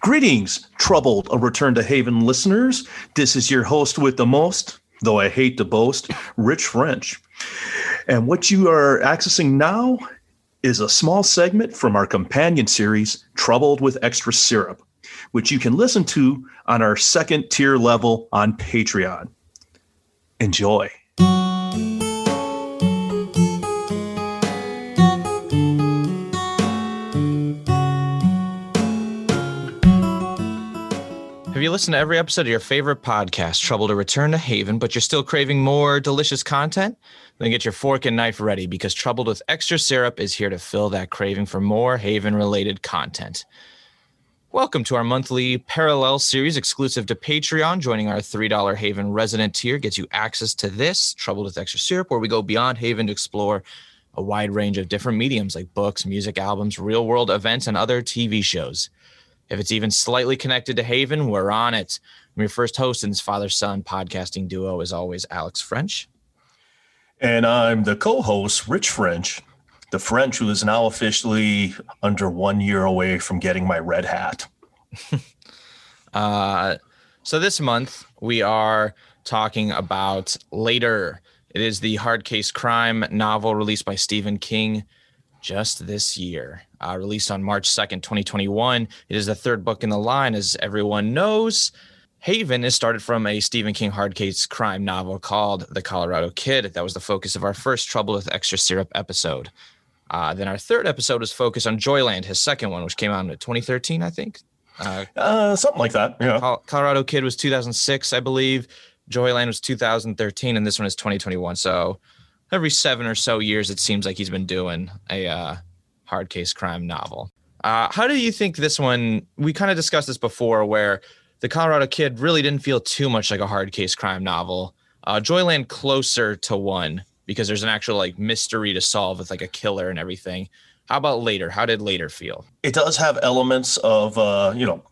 Greetings, troubled a return to Haven listeners. This is your host with the most, though I hate to boast, Rich French. And what you are accessing now is a small segment from our companion series, Troubled with Extra Syrup, which you can listen to on our second tier level on Patreon. Enjoy. Have you listened to every episode of your favorite podcast, Trouble to Return to Haven, but you're still craving more delicious content? Then get your fork and knife ready because Troubled with Extra Syrup is here to fill that craving for more Haven related content. Welcome to our monthly parallel series exclusive to Patreon. Joining our $3 Haven resident tier gets you access to this, Troubled with Extra Syrup, where we go beyond Haven to explore a wide range of different mediums like books, music, albums, real world events, and other TV shows. If it's even slightly connected to Haven, we're on it. I'm your first host in this father son podcasting duo, as always, Alex French. And I'm the co host, Rich French, the French who is now officially under one year away from getting my red hat. uh, so this month, we are talking about Later. It is the hard case crime novel released by Stephen King just this year. Uh, released on March 2nd, 2021. It is the third book in the line, as everyone knows. Haven is started from a Stephen King hard case crime novel called The Colorado Kid. That was the focus of our first Trouble with Extra Syrup episode. Uh, then our third episode was focused on Joyland, his second one, which came out in 2013, I think. Uh, uh, something like that. Yeah. Colorado Kid was 2006, I believe. Joyland was 2013, and this one is 2021. So every seven or so years, it seems like he's been doing a uh, hard case crime novel. Uh, how do you think this one? We kind of discussed this before, where the Colorado Kid really didn't feel too much like a hard case crime novel. Uh, Joyland closer to one because there's an actual like mystery to solve with like a killer and everything. How about later? How did later feel? It does have elements of uh, you know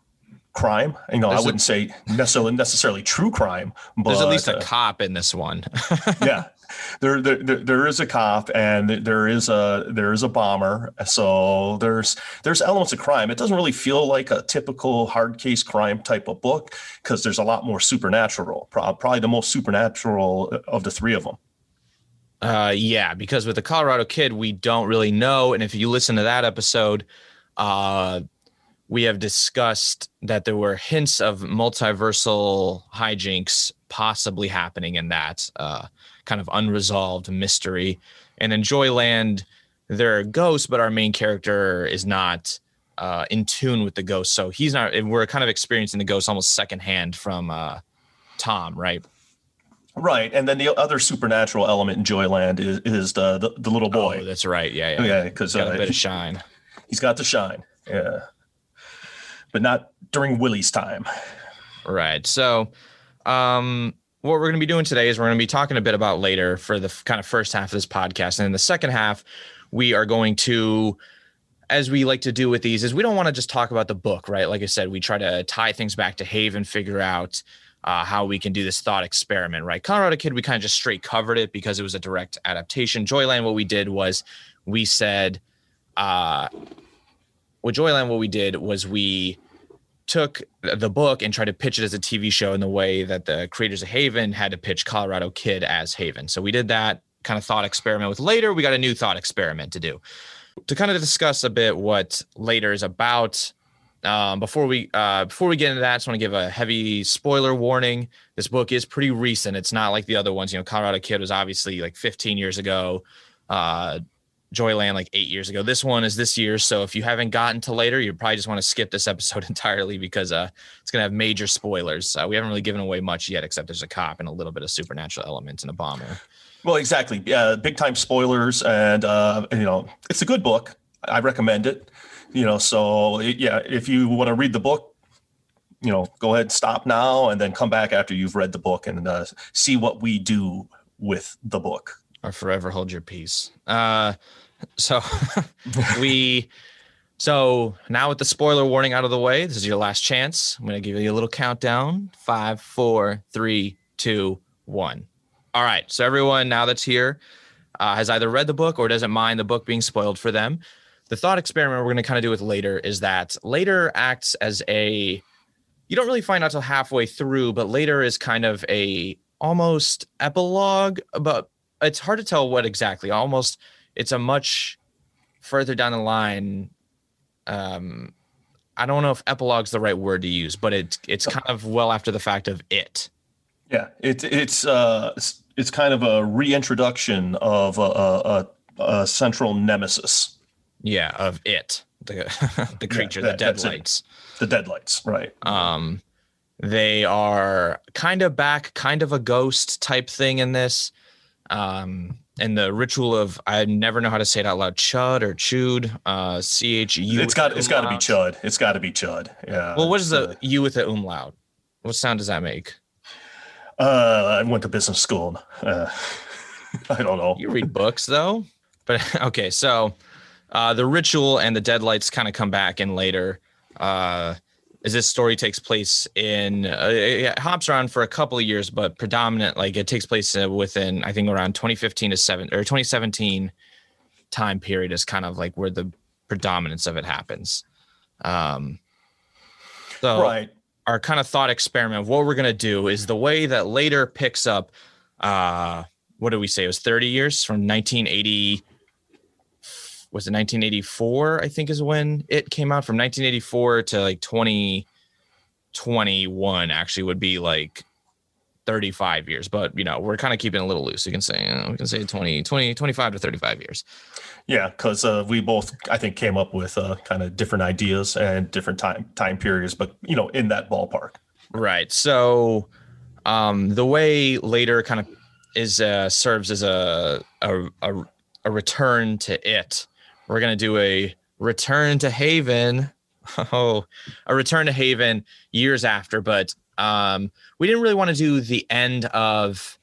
crime. You know, there's I wouldn't a, say necessarily necessarily true crime, but there's at least a uh, cop in this one. yeah, there, there, there is a cop and there is a there is a bomber. So there's there's elements of crime. It doesn't really feel like a typical hard case crime type of book because there's a lot more supernatural. Probably the most supernatural of the three of them. Uh, yeah, because with the Colorado Kid, we don't really know. And if you listen to that episode, uh, we have discussed that there were hints of multiversal hijinks possibly happening in that. Uh, kind of unresolved mystery. And in Joyland, there are ghosts, but our main character is not uh, in tune with the ghosts. So he's not, we're kind of experiencing the ghosts almost secondhand from uh, Tom, right? Right, and then the other supernatural element in Joyland is, is the, the, the little boy. Oh, that's right. Yeah, yeah. Yeah, because uh, a bit of shine. He's got the shine. Yeah, but not during Willie's time. Right. So, um, what we're going to be doing today is we're going to be talking a bit about later for the kind of first half of this podcast. And in the second half, we are going to, as we like to do with these, is we don't want to just talk about the book, right? Like I said, we try to tie things back to Haven, figure out uh, how we can do this thought experiment, right? Colorado Kid, we kind of just straight covered it because it was a direct adaptation. Joyland, what we did was we said, uh, with Joyland, what we did was we took the book and tried to pitch it as a TV show in the way that the creators of Haven had to pitch Colorado Kid as Haven. So we did that kind of thought experiment with later. We got a new thought experiment to do to kind of discuss a bit what later is about. Um, before we uh, before we get into that, I just want to give a heavy spoiler warning. This book is pretty recent. It's not like the other ones. You know, Colorado Kid was obviously like 15 years ago. Uh, Joyland like eight years ago. This one is this year. So if you haven't gotten to later, you probably just want to skip this episode entirely because uh, it's going to have major spoilers. Uh, we haven't really given away much yet, except there's a cop and a little bit of supernatural elements and a bomber. Well, exactly. Yeah, big time spoilers, and uh, you know, it's a good book. I recommend it. You know, so yeah, if you want to read the book, you know, go ahead, stop now, and then come back after you've read the book and uh, see what we do with the book or forever hold your peace. Uh, so we, so now with the spoiler warning out of the way, this is your last chance. I'm going to give you a little countdown: five, four, three, two, one. All right. So everyone now that's here uh, has either read the book or doesn't mind the book being spoiled for them. the thought experiment we're going to kind of do with later is that later acts as a you don't really find out till halfway through, but later is kind of a almost epilogue, but it's hard to tell what exactly. Almost, it's a much further down the line. Um, I don't know if epilogue's the right word to use, but it's it's kind of well after the fact of it. Yeah, it's it's uh it's, it's kind of a reintroduction of a, a, a, a central nemesis. Yeah, of it, the the creature, that- the deadlights. The deadlights, right? Um, they are kind of back, kind of a ghost type thing in this. Um, and the ritual of I never know how to say it out loud, chud or chewed, uh, c h u. it's got it's got to be chud. It's got to be chud. Yeah. Well, what is the u with the umlaut? What sound does that make? Uh, uh, I went to business school. Uh, I don't know. You read books though, but okay. So uh, the ritual and the deadlights kind of come back in later. Uh, as this story takes place in uh, it hops around for a couple of years, but predominant like it takes place uh, within I think around 2015 to seven or 2017 time period is kind of like where the predominance of it happens. Um, so Right. our kind of thought experiment of what we're going to do is the way that later picks up uh what did we say it was 30 years from 1980 was it 1984 i think is when it came out from 1984 to like 2021 actually would be like 35 years but you know we're kind of keeping a little loose you can say uh, we can say 20 20 25 to 35 years Yeah, because uh, we both, I think, came up with uh, kind of different ideas and different time time periods, but you know, in that ballpark. Right. So um the way later kind of is uh serves as a a a, a return to it. We're going to do a return to Haven. Oh, a return to Haven years after, but um we didn't really want to do the end of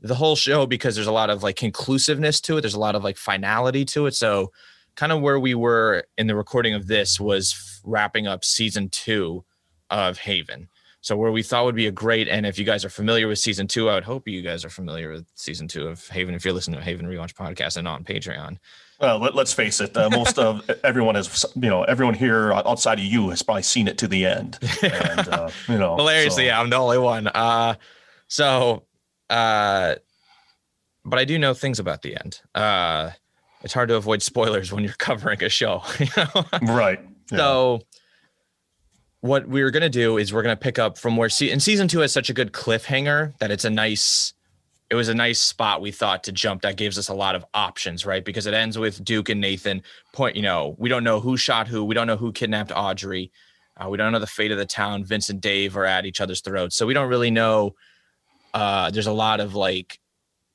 the whole show because there's a lot of like conclusiveness to it. There's a lot of like finality to it. So kind of where we were in the recording of this was wrapping up season 2 of Haven. So where we thought would be a great, and if you guys are familiar with season two, I would hope you guys are familiar with season two of Haven. If you're listening to Haven Rewatch podcast and on Patreon, Well, let, let's face it. Uh, most of everyone has, you know, everyone here outside of you has probably seen it to the end. And, uh, you know, hilariously, so- yeah, I'm the only one. Uh, so, uh, but I do know things about the end. Uh, it's hard to avoid spoilers when you're covering a show. You know? Right. Yeah. So what we're gonna do is we're gonna pick up from where se- and season two has such a good cliffhanger that it's a nice it was a nice spot we thought to jump that gives us a lot of options right? Because it ends with duke and nathan point you know we don't know who shot who we don't know who kidnapped audrey uh, we don't know the fate of the town vince and dave are at each other's throats so we don't really know uh, there's a lot of like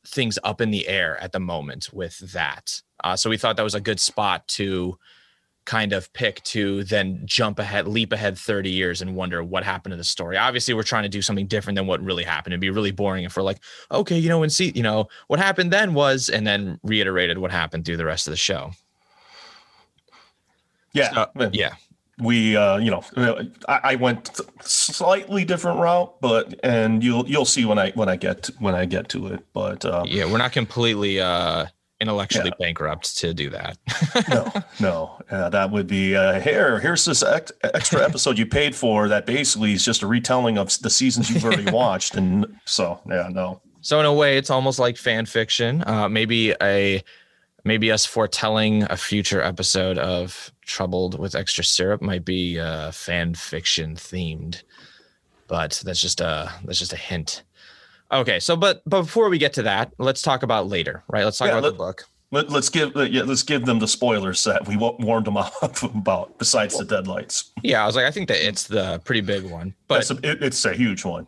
things up in the air at the moment with that uh, so we thought that was a good spot to kind of pick to then jump ahead, leap ahead 30 years and wonder what happened to the story. Obviously, we're trying to do something different than what really happened. It'd be really boring if we're like, okay, you know, and see, you know, what happened then was, and then reiterated what happened through the rest of the show. yeah. So, yeah. we uh you know I, I went slightly different route but and you'll you'll see when i when i get when i get to it but uh Yeah. We're not completely uh intellectually Yeah. bankrupt to do that. no no uh, that would be uh here here's this ex- extra episode you paid for that basically is just a retelling of the seasons you've already watched and so yeah no So in a way, it's almost like fan fiction. Uh, maybe a maybe us foretelling a future episode of Troubled with Extra Syrup might be uh, fan fiction themed, but that's just a that's just a hint. Okay, so but but before we get to that, let's talk about later, right? Let's talk Yeah, about let- the book. Let, let's give uh, yeah let's give them the spoilers that we wa- warned them off about besides the deadlights Yeah, I was like, I think that it's the pretty big one, but a, it, it's a huge one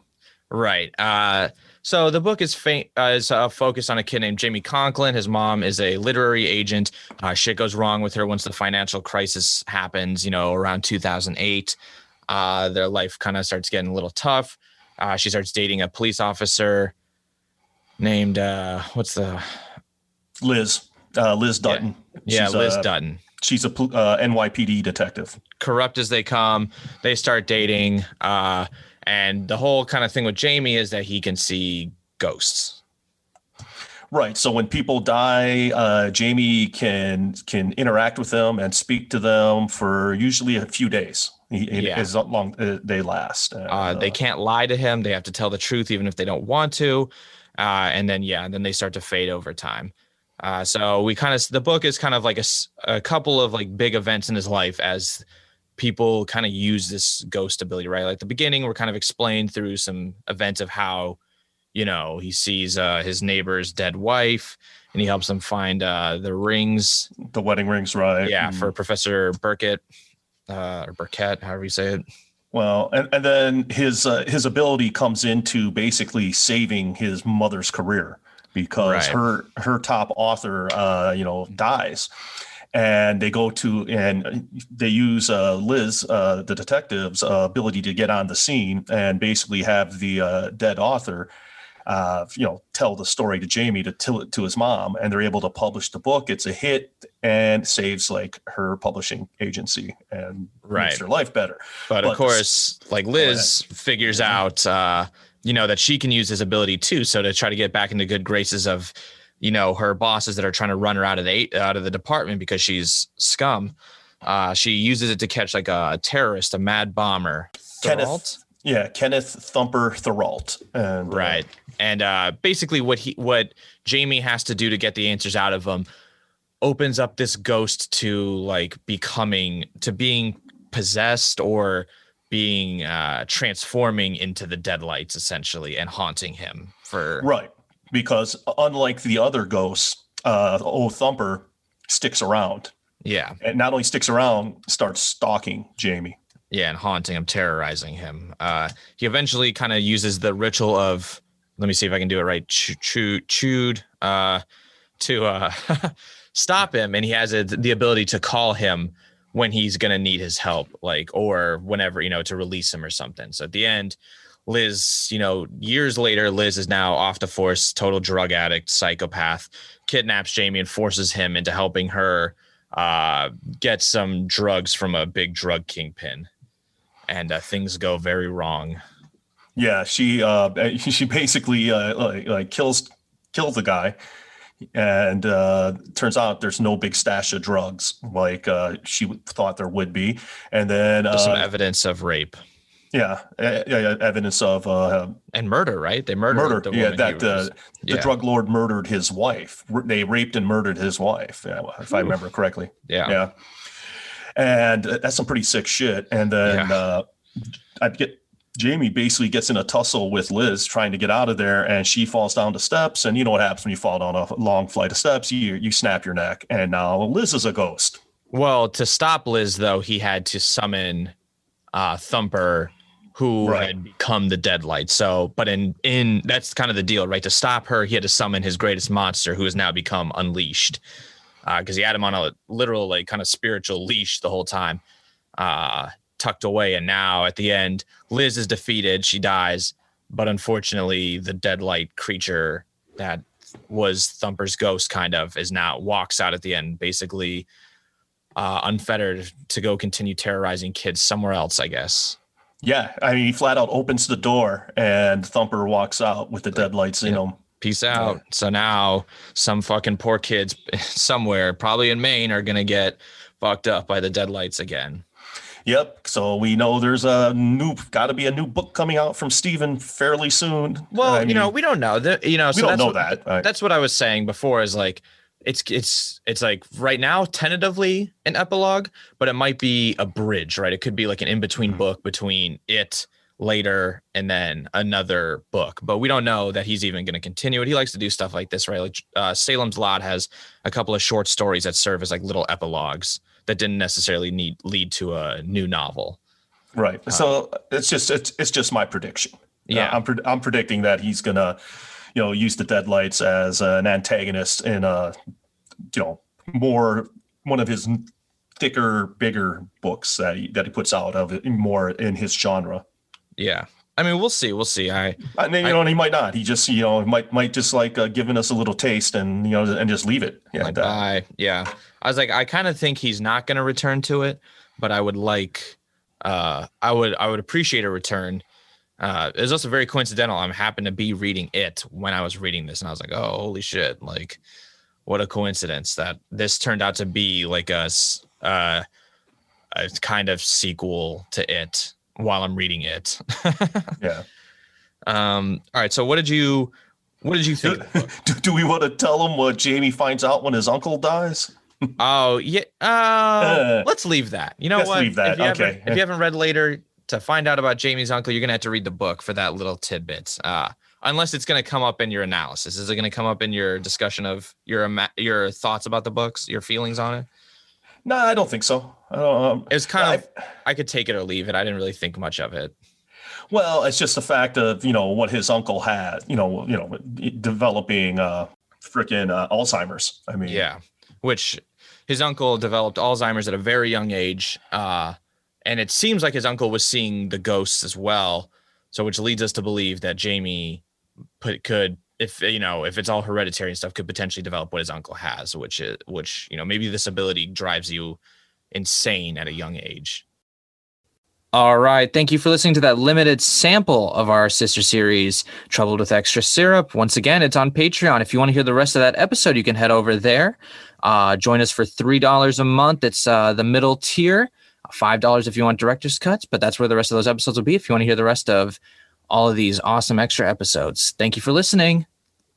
Right. Uh, so the book is fa- uh, is uh, focused on a kid named Jamie Conklin. His mom is a literary agent. Uh, shit goes wrong with her once the financial crisis happens. You know, around 2008, uh, their life kind of starts getting a little tough. Uh, she starts dating a police officer named uh, what's the liz uh liz dutton yeah She's, Liz uh, Dutton. she's a uh, nypd detective corrupt as they come. They start dating. Uh, and the whole kind of thing with Jamie is that he can see ghosts. Right. So when people die, uh, Jamie can can interact with them and speak to them for usually a few days. Yeah. As long uh, they last. Uh, they can't lie to him. They have to tell the truth even if they don't want to. Uh, and then yeah, and then they start to fade over time. Uh, so we kind of the book is kind of like a, a couple of like big events in his life as people kind of use this ghost ability, right? Like the beginning, we're kind of explained through some events of how, you know, he sees uh, his neighbor's dead wife and he helps them find uh, the rings, the wedding rings, right? Yeah, mm. for Professor Burkett uh, or Burkett, however you say it. Well, and, and then his uh, his ability comes into basically saving his mother's career because right. her her top author, uh, you know, dies and they go to and they use uh, Liz, uh, the detective's uh, ability to get on the scene and basically have the uh, dead author, uh, you know, tell the story to Jamie to tell it to his mom, and they're able to publish the book. It's a hit and saves like her publishing agency and right. makes her life better. But, but of course, like Liz figures out, uh, you know, that she can use his ability too, so to try to get back into good graces of you know her bosses that are trying to run her out of the out of the department because she's scum. Uh, she uses it to catch like a terrorist, a mad bomber. Kenneth, yeah, Kenneth Thumper Therriault, and uh, right, uh, and uh, basically what he what Jamie has to do to get the answers out of him opens up this ghost to like becoming to being possessed or being uh transforming into the deadlights essentially and haunting him for right because unlike the other ghosts, uh, old Thumper sticks around. Yeah. And not only sticks around, starts stalking Jamie. Yeah, and haunting him, terrorizing him. Uh, he eventually kind of uses the ritual of, let me see if I can do it right, chewed, chewed uh, to uh, stop him. And he has a, the ability to call him when he's going to need his help, like, or whenever, you know, to release him or something. So at the end, Liz, you know, years later, Liz is now off the force, total drug addict, psychopath, kidnaps Jamie and forces him into helping her uh, get some drugs from a big drug kingpin. And uh, things go very wrong. Yeah, she uh, she basically uh, like, like kills kills the guy, and uh, turns out there's no big stash of drugs like uh, she thought there would be. And then uh, some evidence of rape. Yeah, yeah, yeah, evidence of uh, and murder, right? They murdered murder. The yeah, that uh, the drug lord murdered his wife. They raped and murdered his wife, if I remember correctly. Yeah, yeah, and that's some pretty sick shit. And then yeah. uh, I get Jamie basically gets in a tussle with Liz trying to get out of there, and she falls down the steps. And you know what happens when you fall down a long flight of steps? You you snap your neck, and now Liz is a ghost. Well, to stop Liz, though, he had to summon uh, Thumper who right. had become the deadlight. So, but in in that's kind of the deal, right? To stop her, he had to summon his greatest monster, who has now become unleashed, because uh, he had him on a literal, like, kind of spiritual leash the whole time, uh, tucked away. And now at the end, Liz is defeated. She dies, but unfortunately, the deadlight creature that was Thumper's ghost, kind of, is now walks out at the end, basically. Uh, unfettered to go continue terrorizing kids somewhere else, I guess. Yeah, I mean, he flat out opens the door and Thumper walks out with the deadlights in him. Peace out. Yeah. So now some fucking poor kids somewhere, probably in Maine, are gonna get fucked up by the deadlights again. Yep. So we know there's a new, got to be a new book coming out from Stephen fairly soon. Well, I you mean, know, we don't know that. You know, we so don't know what, that. Right. That's what I was saying before. Is like it's it's it's like right now tentatively an epilogue but it might be a bridge right it could be like an in-between mm-hmm. book between it later and then another book but we don't know that he's even going to continue it. He likes to do stuff like this right? Like uh, salem's lot has a couple of short stories that serve as like little epilogues that didn't necessarily need lead to a new novel. Right. Uh, so it's just it's, it's just my prediction. Yeah. Uh, I'm, pre- I'm predicting that he's gonna you know use the deadlights as an antagonist in a you know more one of his thicker bigger books that he that he puts out of it more in his genre yeah I mean, we'll see. We'll see. I, I mean, you I, know, he might not. He just, you know, might might just like uh, giving us a little taste and you know, and just leave it. Yeah, like, I, yeah. I was like, I kind of think he's not going to return to it, but I would like, uh, I would, I would appreciate a return Uh, it was also very coincidental. I'm happened to be reading it when I was reading this, and I was like, "Oh, holy shit!" Like, what a coincidence that this turned out to be like a uh, a kind of sequel to it while I'm reading it. yeah. Um. All right. So, what did you what did you think? Do, do we want to tell him what Jamie finds out when his uncle dies? oh yeah. Uh, uh, let's leave that. You know let's what? Leave that. If you, okay. haven't, if you haven't read later to find out about Jamie's uncle, you're gonna have to read the book for that little tidbit. Uh, unless it's gonna come up in your analysis. Is it gonna come up in your discussion of your your thoughts about the books, your feelings on it? No, I don't think so. I don't, um, it was kind of I could take it or leave it. I didn't really think much of it. Well, it's just the fact of you know what his uncle had, you know, you know, developing uh freaking uh, Alzheimer's. I mean, yeah, which his uncle developed Alzheimer's at a very young age, uh, and it seems like his uncle was seeing the ghosts as well. So, which leads us to believe that Jamie put, could, if you know, if it's all hereditary and stuff, could potentially develop what his uncle has, which is, which you know, maybe this ability drives you insane at a young age. All right. Thank you for listening to that limited sample of our sister series, Troubled with Extra Syrup. Once again, it's on Patreon. If you want to hear the rest of that episode, you can head over there. Uh, join us for $3 a month. It's uh, the middle tier. $5 if you want director's cuts, but that's where the rest of those episodes will be if you want to hear the rest of all of these awesome extra episodes. Thank you for listening.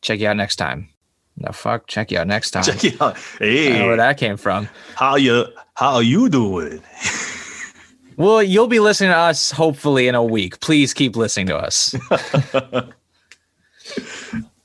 Check you out next time. No fuck, check you out next time. Check you out. Hey, where that came from. How you how you doing? Well, you'll be listening to us hopefully in a week. Please keep listening to us.